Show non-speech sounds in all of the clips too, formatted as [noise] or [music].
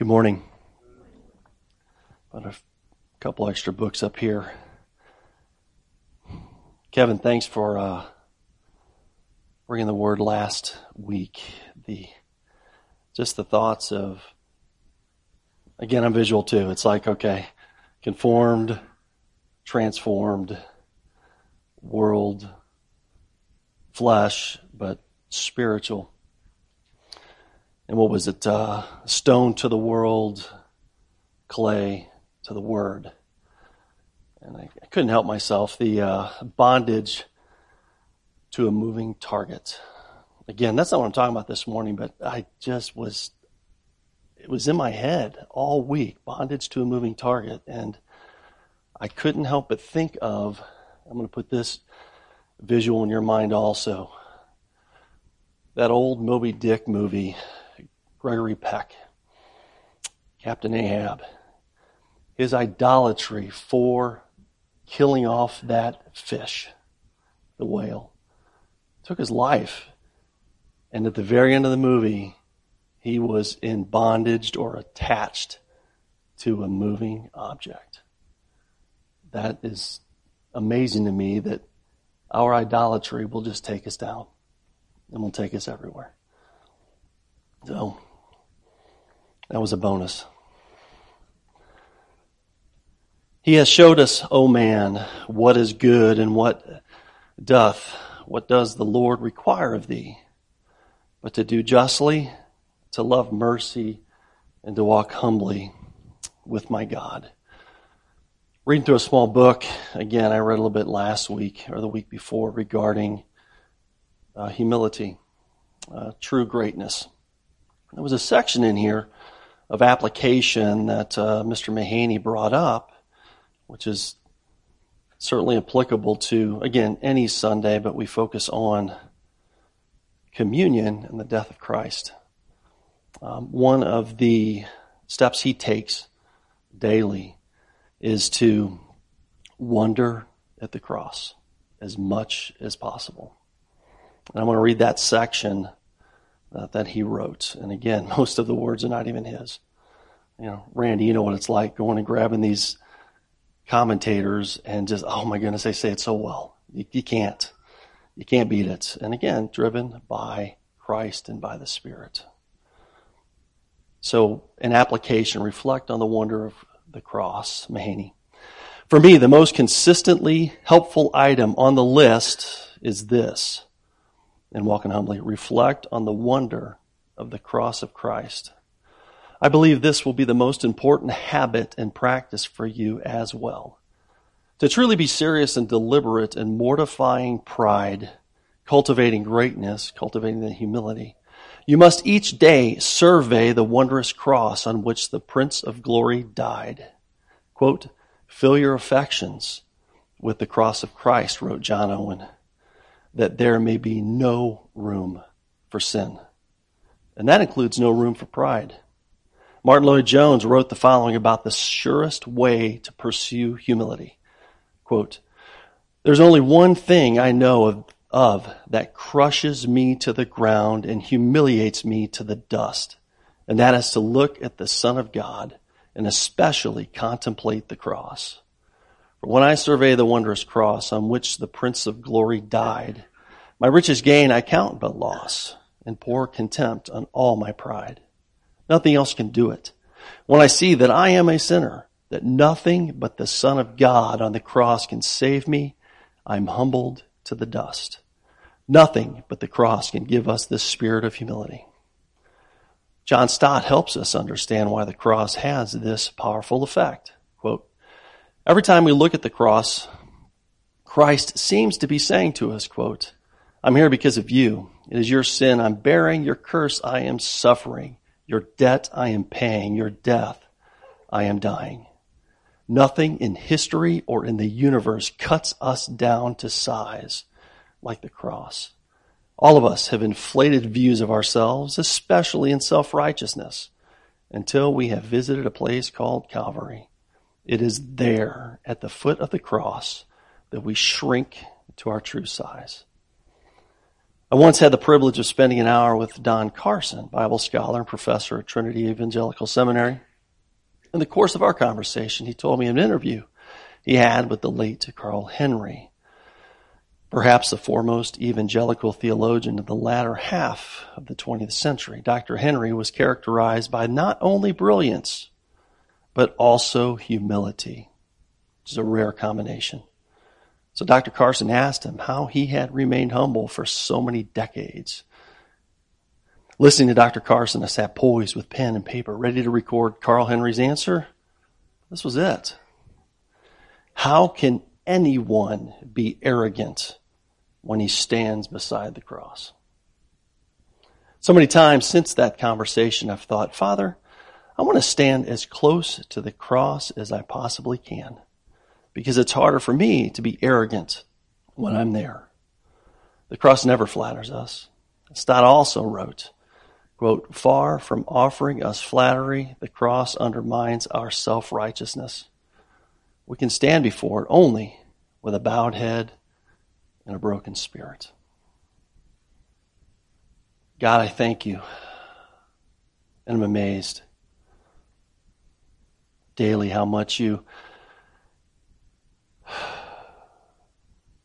Good morning. Got a couple extra books up here. Kevin, thanks for uh, bringing the word last week. The just the thoughts of again, I'm visual too. It's like okay, conformed, transformed, world, flesh, but spiritual. And what was it? Uh, stone to the world, clay to the word. And I, I couldn't help myself. The uh, bondage to a moving target. Again, that's not what I'm talking about this morning, but I just was, it was in my head all week bondage to a moving target. And I couldn't help but think of, I'm going to put this visual in your mind also. That old Moby Dick movie, Gregory Peck, Captain Ahab, his idolatry for killing off that fish, the whale, took his life. And at the very end of the movie, he was in bondage or attached to a moving object. That is amazing to me that our idolatry will just take us down and will take us everywhere. So, that was a bonus. He has showed us, O oh man, what is good and what doth, what does the Lord require of thee? But to do justly, to love mercy, and to walk humbly with my God. Reading through a small book, again, I read a little bit last week or the week before regarding uh, humility, uh, true greatness. There was a section in here of application that uh, Mr. Mahaney brought up, which is certainly applicable to, again, any Sunday, but we focus on communion and the death of Christ. Um, one of the steps he takes daily is to wonder at the cross as much as possible. And I'm going to read that section uh, that he wrote. And again, [laughs] most of the words are not even his. You know, Randy, you know what it's like going and grabbing these commentators and just, oh my goodness, they say it so well. You, you can't. You can't beat it. And again, driven by Christ and by the Spirit. So, an application, reflect on the wonder of the cross, Mahaney. For me, the most consistently helpful item on the list is this and walking humbly, reflect on the wonder of the cross of Christ. I believe this will be the most important habit and practice for you as well. To truly be serious and deliberate in mortifying pride, cultivating greatness, cultivating the humility, you must each day survey the wondrous cross on which the Prince of Glory died. Quote, fill your affections with the cross of Christ, wrote John Owen that there may be no room for sin. And that includes no room for pride. Martyn Lloyd-Jones wrote the following about the surest way to pursue humility. Quote, There's only one thing I know of, of that crushes me to the ground and humiliates me to the dust, and that is to look at the Son of God and especially contemplate the cross. For when I survey the wondrous cross on which the Prince of Glory died, my richest gain I count but loss and pour contempt on all my pride. Nothing else can do it. When I see that I am a sinner, that nothing but the Son of God on the cross can save me, I'm humbled to the dust. Nothing but the cross can give us this spirit of humility. John Stott helps us understand why the cross has this powerful effect. Every time we look at the cross, Christ seems to be saying to us, quote, I'm here because of you. It is your sin I'm bearing, your curse I am suffering, your debt I am paying, your death I am dying. Nothing in history or in the universe cuts us down to size like the cross. All of us have inflated views of ourselves, especially in self-righteousness, until we have visited a place called Calvary. It is there at the foot of the cross that we shrink to our true size. I once had the privilege of spending an hour with Don Carson, Bible scholar and professor at Trinity Evangelical Seminary. In the course of our conversation, he told me an interview he had with the late Carl Henry, perhaps the foremost evangelical theologian of the latter half of the 20th century. Dr. Henry was characterized by not only brilliance, but also humility, which is a rare combination. So Dr. Carson asked him how he had remained humble for so many decades. Listening to Dr. Carson, I sat poised with pen and paper, ready to record Carl Henry's answer. This was it. How can anyone be arrogant when he stands beside the cross? So many times since that conversation, I've thought, Father, I want to stand as close to the cross as I possibly can because it's harder for me to be arrogant when I'm there. The cross never flatters us. Stott also wrote, quote, far from offering us flattery, the cross undermines our self-righteousness. We can stand before it only with a bowed head and a broken spirit. God, I thank you. And I'm amazed daily how much you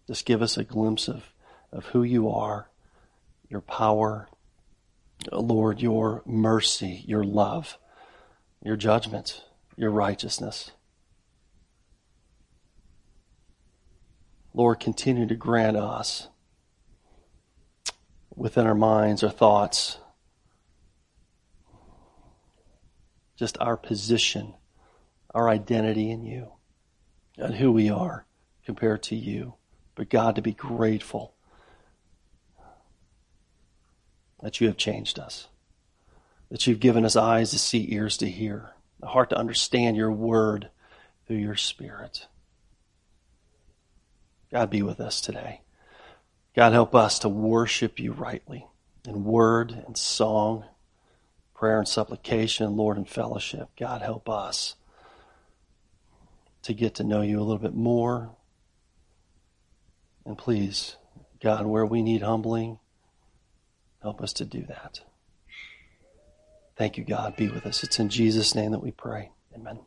Just give us a glimpse of, of who you are, your power, oh Lord, your mercy, your love, your judgment, your righteousness. Lord, continue to grant us within our minds, our thoughts, just our position, our identity in you, and who we are compared to you but God, to be grateful that you have changed us, that you've given us eyes to see, ears to hear, a heart to understand your word through your spirit. God, be with us today. God, help us to worship you rightly in word and song, prayer and supplication, Lord, and fellowship. God, help us to get to know you a little bit more, and please, God, where we need humbling, help us to do that. Thank you, God. Be with us. It's in Jesus' name that we pray. Amen.